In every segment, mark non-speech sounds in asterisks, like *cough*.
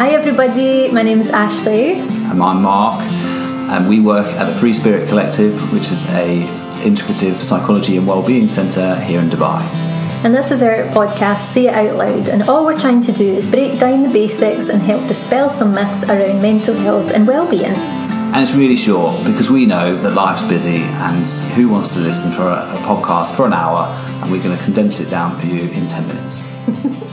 Hi everybody, my name is Ashley. And I'm Mark, and we work at the Free Spirit Collective, which is a integrative psychology and wellbeing centre here in Dubai. And this is our podcast, Say It Out Loud. And all we're trying to do is break down the basics and help dispel some myths around mental health and well-being. And it's really short because we know that life's busy, and who wants to listen for a, a podcast for an hour? And we're going to condense it down for you in 10 minutes. *laughs*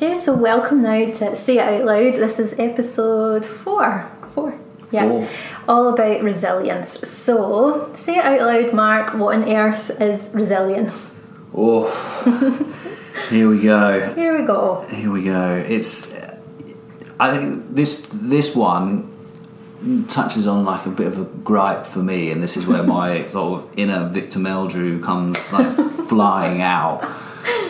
Okay, so welcome now to Say It Out Loud. This is episode four. Four. Yeah. Four. All about resilience. So, say it out loud, Mark. What on earth is resilience? Oh, *laughs* here we go. Here we go. Here we go. It's. I think this this one touches on like a bit of a gripe for me, and this is where my *laughs* sort of inner Victor Meldrew comes like flying out.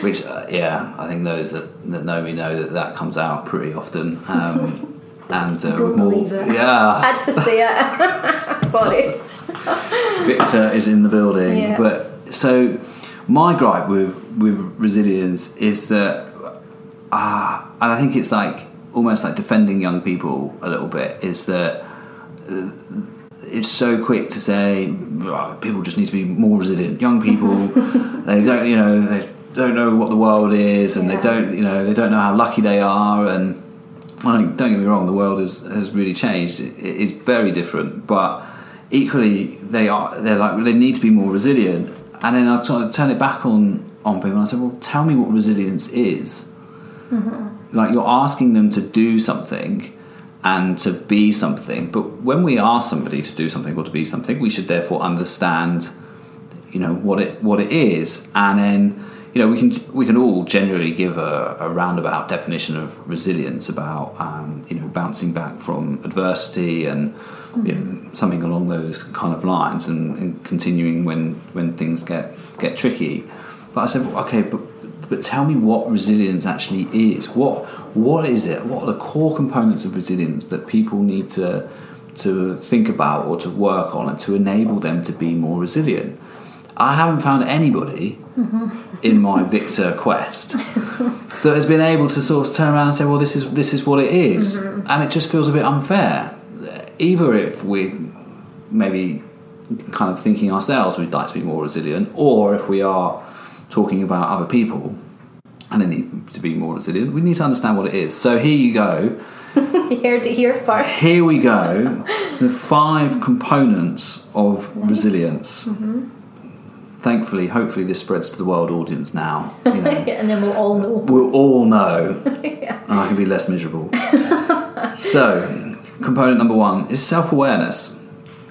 Which, uh, yeah, I think those that, that know me know that that comes out pretty often. Um, *laughs* and uh, with more, yeah, *laughs* Had to see it. *laughs* Sorry. Victor is in the building. Yeah. But so my gripe with with resilience is that, ah, and I think it's like almost like defending young people a little bit. Is that uh, it's so quick to say "Oh, people just need to be more resilient. Young people, they don't, you know, they don't know what the world is, and Yeah. they don't, you know, they don't know how lucky they are, and don't get me wrong, the world has, has really changed. It, it's very different, but equally they are they're like they need to be more resilient. And then I sort of turn it back on on people and I said, well, tell me what resilience is. Mm-hmm. Like you're asking them to do something and to be something, but when we ask somebody to do something or to be something, we should therefore understand, you know, what it what it is, and then you know we can we can all generally give a, a roundabout definition of resilience about um, you know bouncing back from adversity and you know, something along those kind of lines and, and continuing when when things get get tricky. But I said, well, okay, but but tell me what resilience actually is. What what is it? What are the core components of resilience that people need to to think about or to work on and to enable them to be more resilient? I haven't found anybody in my Victor quest *laughs* that has been able to sort of turn around and say, "Well, this is this is what it is," mm-hmm. and it just feels a bit unfair. Either if we maybe kind of thinking ourselves we'd like to be more resilient, or if we are talking about other people and they need to be more resilient, we need to understand what it is. So here you go. You heard it here first. Here we go. *laughs* The five components of resilience. Mm-hmm. Thankfully, hopefully, this spreads to the world audience now. You *laughs* know, and then we'll all know. we'll all know, *laughs* Yeah. and I can be less miserable. *laughs* so, component number one is self awareness.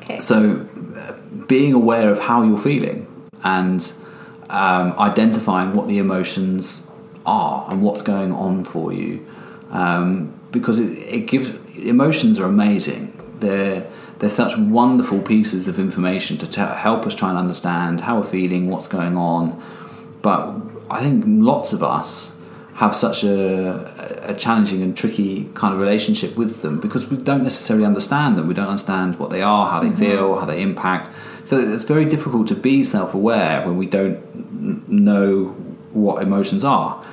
Okay. So, uh, being aware of how you're feeling and um, identifying what the emotions are and what's going on for you, um, because it, it gives emotions are amazing. They're they're such wonderful pieces of information to t- help us try and understand how we're feeling, what's going on. But I think lots of us have such a, a challenging and tricky kind of relationship with them because we don't necessarily understand them. We don't understand what they are, how they feel, how they impact. So it's very difficult to be self aware when we don't know what emotions are.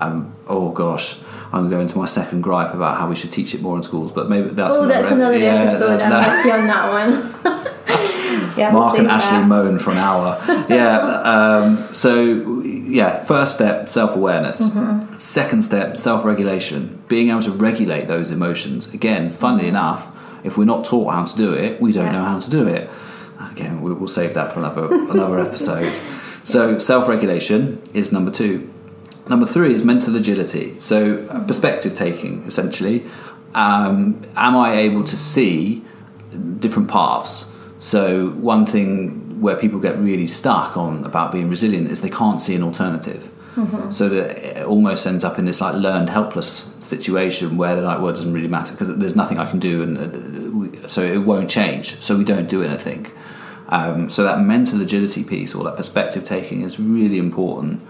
Um, oh gosh, I'm going to go into my second gripe about how we should teach it more in schools, but maybe that's oh, another that's another yeah, episode. that's I'm on that one. *laughs* yeah, Mark and save Ashley that. moan for an hour. Yeah. *laughs* Um, so, yeah, first step, self awareness. Mm-hmm. Second step, self regulation. Being able to regulate those emotions. Again, funnily enough, if we're not taught how to do it, we don't Yeah. know how to do it. Again, we- we'll save that for another another *laughs* episode. So, self regulation is number two. Number three is mental agility. So, uh, perspective taking, essentially. Um, am I able to see different paths? So, one thing where people get really stuck on about being resilient is they can't see an alternative. So that it almost ends up in this like learned helpless situation where they're like, well, it doesn't really matter because there's nothing I can do, and uh, we, so it won't change. So we don't do anything. Um, so that mental agility piece or that perspective taking is really important.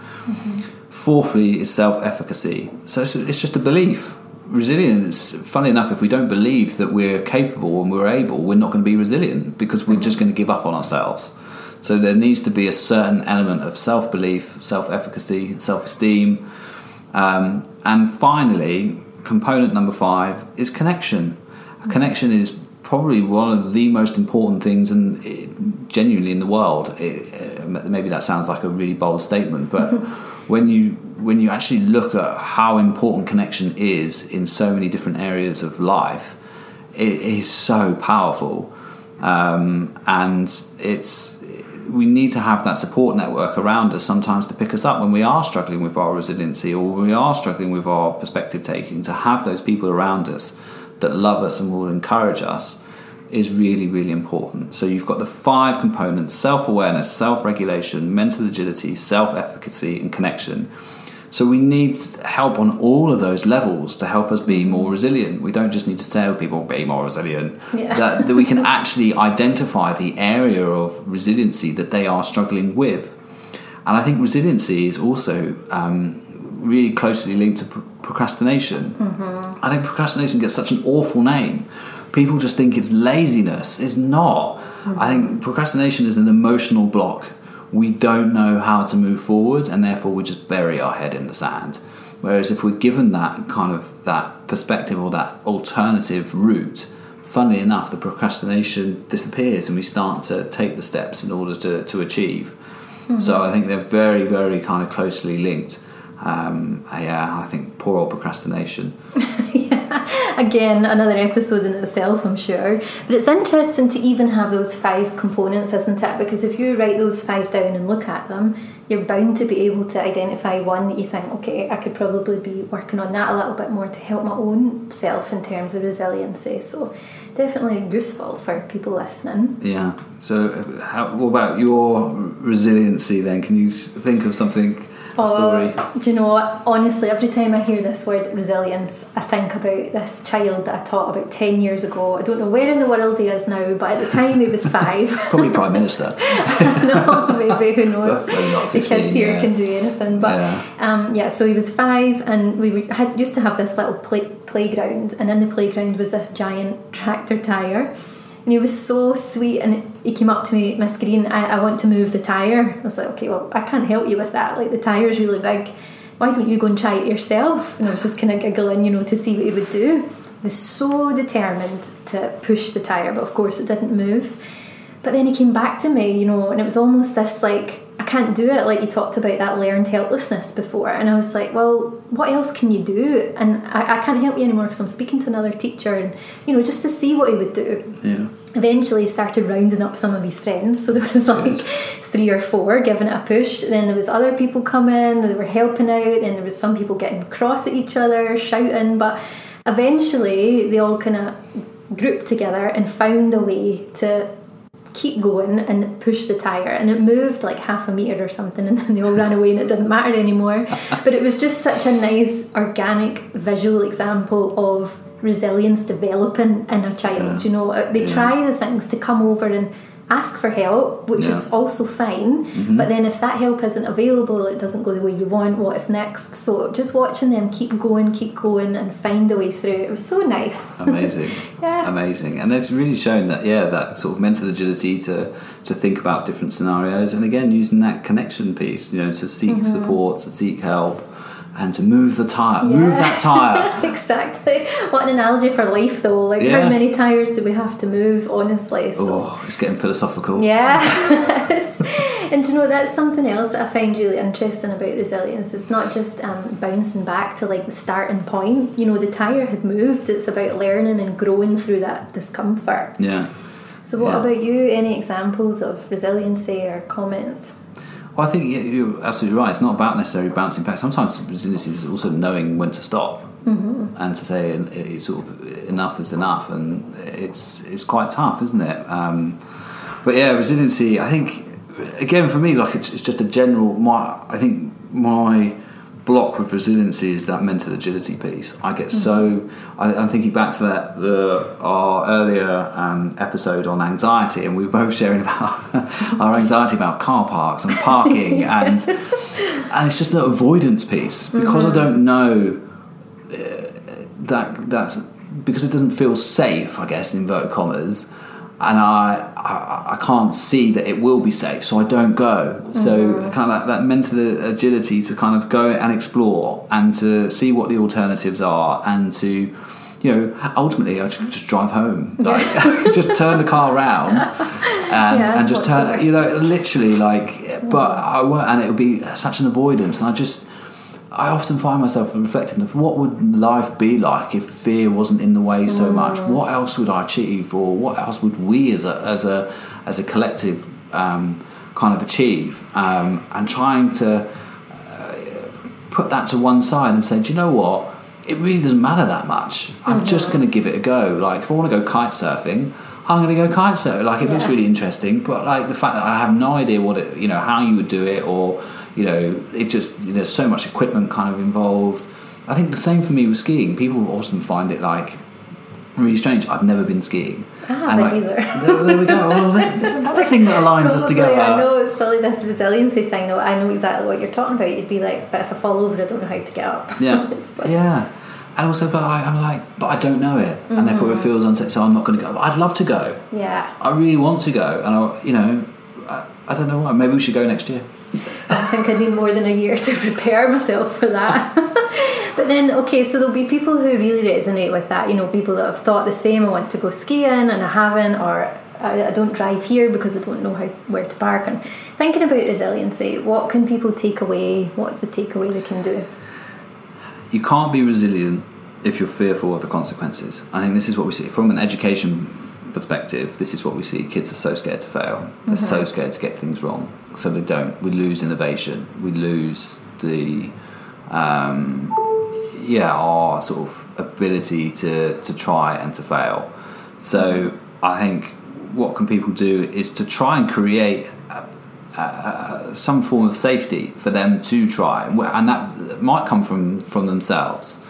Fourthly, is self efficacy. So it's, it's just a belief. Resilience, funny enough, if we don't believe that we're capable and we're able, we're not going to be resilient because we're just going to give up on ourselves. So there needs to be a certain element of self belief, self efficacy, self esteem. Um, and finally, component number five is connection. A connection is probably one of the most important things, and genuinely in the world. It, uh, maybe that sounds like a really bold statement, but *laughs* when you when you actually look at how important connection is in so many different areas of life, it is so powerful, um, and it's we need to have that support network around us sometimes to pick us up when we are struggling with our resiliency or we are struggling with our perspective taking. To have those people around us that love us and will encourage us is really, really important. So you've got the five components self awareness, self regulation, mental agility, self efficacy, and connection. So we need help on all of those levels to help us be more resilient. We don't just need to tell people be more resilient. Yeah. That, that we can actually identify the area of resiliency that they are struggling with. And I think resiliency is also um, really closely linked to pr- procrastination. Mm-hmm. I think procrastination gets such an awful name. People just think it's laziness. It's not. Mm-hmm. I think procrastination is an emotional block. We don't know how to move forward, and therefore we just bury our head in the sand. Whereas if we're given that kind of that perspective or that alternative route, funnily enough, the procrastination disappears, and we start to take the steps in order to, to achieve. So I think they're very, very kind of closely linked. Um, yeah, I think poor old procrastination. *laughs* yeah. Again, another episode in itself, I'm sure. But it's interesting to even have those five components, isn't it? Because if you write those five down and look at them, you're bound to be able to identify one that you think, okay, I could probably be working on that a little bit more to help my own self in terms of resiliency. So, definitely useful for people listening. Yeah. So, how, what about your resiliency then? Can you think of something, a story? Oh, do you know what? Honestly, every time I hear this word resilience, I think about this child that I taught about 10 years ago. I don't know where in the world he is now, but at the time he was *laughs* five. Probably Prime Minister. *laughs* no, maybe, who knows? Maybe not the kids here yeah. can do anything. But Yeah. um, yeah, so he was five, and we had, used to have this little play, playground, and in the playground was this giant tractor tire. And he was so sweet, and he came up to me, Miss Green, I, I want to move the tire. I was like, okay, well, I can't help you with that. Like, the tire's really big. Why don't you go and try it yourself? And I was just kind of giggling, you know, to see what he would do. Was so determined to push the tire, but of course it didn't move. But then he came back to me, you know, and it was almost this like, I can't do it, like you talked about that learned helplessness before. And I was like, well, what else can you do? And I, I can't help you anymore because I'm speaking to another teacher and, you know, just to see what he would do. Yeah. Eventually, he started rounding up some of his friends. So there was like three or four giving it a push. Then there was other people coming. They were helping out. Then there was some people getting cross at each other, shouting. But eventually, they all kind of grouped together and found a way to keep going and push the tire and it moved like half a meter or something and then they all ran away and it didn't matter anymore *laughs* but it was just such a nice organic visual example of resilience developing in a child Yeah. you know Uh, they Yeah. try the things to come over and ask for help which is Yeah. Mm-hmm. also fine but then if that help isn't available it doesn't go the way you want what is next so just watching them keep going keep going and find a way through it was so nice Amazing. *laughs* Yeah. Amazing. And it's really shown that, yeah, that sort of mental agility to, to think about different scenarios and again using that connection piece, you know, to seek Mm-hmm. support, to seek help and to move the tire. Move that tire. *laughs* exactly. What an analogy for life, though. Like, Yeah. how many tires do we have to move, honestly? So, oh, it's getting philosophical. yeah. *laughs* and you know, that's something else that I find really interesting about resilience. It's not just um, bouncing back to like the starting point. You know, the tire had moved. It's about learning and growing through that discomfort. Yeah. So, what Yeah. about you? Any examples of resiliency or comments? Well, I think you're absolutely right. It's not about necessarily bouncing back. Sometimes resilience is also knowing when to stop Mm-hmm. and to say it, sort of enough is enough, and it's it's quite tough, isn't it? Um, but yeah, resiliency. I think again for me, like it's, it's just a general. My I think my block with resiliency is that mental agility piece. I get so I, I'm thinking back to that the our earlier um, episode on anxiety, and we were both sharing about *laughs* our anxiety about car parks and parking, *laughs* and and it's just the avoidance piece because I don't know uh, that that's because it doesn't feel safe. I guess in inverted commas. And I, I I can't see that it will be safe, so I don't go. So kind of that, that mental agility to kind of go and explore and to see what the alternatives are and to you know, ultimately, I just, just drive home. *laughs* Like, *laughs* just turn the car around and, Yeah, and just turn, you know, literally, like, but I won't, and it would be such an avoidance. And I just, I often find myself reflecting of what would life be like if fear wasn't in the way so much. What else would I achieve, or what else would we as a as a as a collective um, kind of achieve? Um, and trying to put that to one side and say, do you know what? It really doesn't matter that much. I'm just going to give it a go. Like, if I want to go kite surfing, I'm going to go kite surfing. Like, it looks really interesting, but like the fact that I have no idea what it, you know, how you would do it, or you know, it just there's so much equipment kind of involved. I think the same for me with skiing. People often find it like really strange. I've never been skiing. Ah, I haven't like, either. There, there we go. *laughs* Well, there's another thing that aligns us Probably, together. I know it's probably this resiliency thing. Though I know exactly what you're talking about. You'd be like, but if I fall over, I don't know how to get up. Yeah, *laughs* like- yeah. And also, but I, I'm like, but I don't know it, and mm-hmm. therefore it feels unsafe. So I'm not going to go. I'd love to go. yeah. I really want to go, and I, you know, I, I don't know why. Maybe we should go next year. I think I need more than a year *laughs* to prepare myself for that. *laughs* but then, okay, so there'll be people who really resonate with that. You know, people that have thought the same. I want to go skiing and I haven't, or I, I don't drive here because I don't know how where to park. And thinking about resiliency, what can people take away? What's the takeaway they can do? You can't be resilient if you're fearful of the consequences. I think this is what we see from an education perspective. This is what we see. Kids are so scared to fail. They're mm-hmm. so scared to get things wrong, so they don't. We lose innovation. We lose the um, yeah, our sort of ability to, to try and to fail. So I think what can people do is to try and create a, a, some form of safety for them to try, and that might come from from themselves.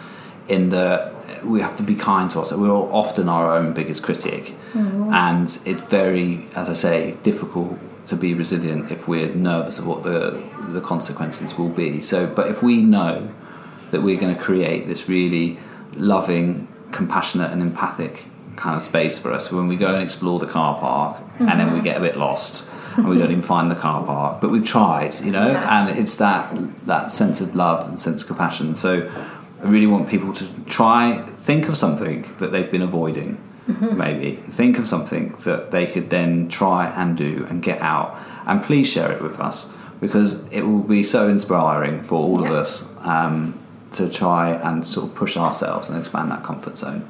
In the we have to be kind to ourselves. We're often our own biggest critic, mm-hmm. and it's very, as I say, difficult to be resilient if we're nervous of what the the consequences will be. So, but if we know that we're going to create this really loving, compassionate, and empathic kind of space for us when we go and explore the car park and then we mm-hmm. get a bit lost and we don't even find the car park but we've tried you know Yeah. and it's that that sense of love and sense of compassion so i really want people to try think of something that they've been avoiding maybe. Think of something that they could then try and do and get out. And please share it with us because it will be so inspiring for all of us um, to try and sort of push ourselves and expand that comfort zone.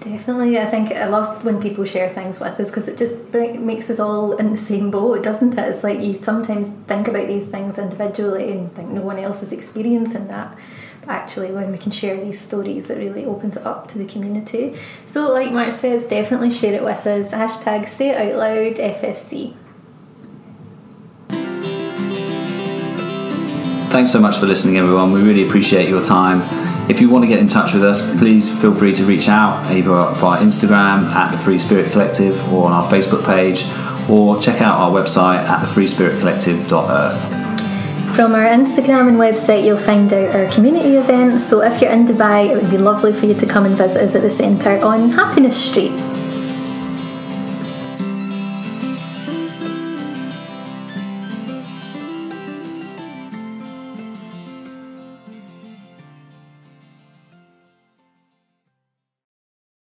Definitely, I think I love when people share things with us because it just makes us all in the same boat, doesn't it? It's like you sometimes think about these things individually and think no one else is experiencing that. Actually, when we can share these stories, it really opens it up to the community. So, like Mark says, definitely share it with us. Hashtag say it out loud FSC. Thanks so much for listening, everyone. We really appreciate your time. If you want to get in touch with us, please feel free to reach out either via Instagram at the Free Spirit Collective or on our Facebook page, or check out our website at thefreespiritcollective.earth. From our Instagram and website, you'll find out our community events. So, if you're in Dubai, it would be lovely for you to come and visit us at the centre on Happiness Street.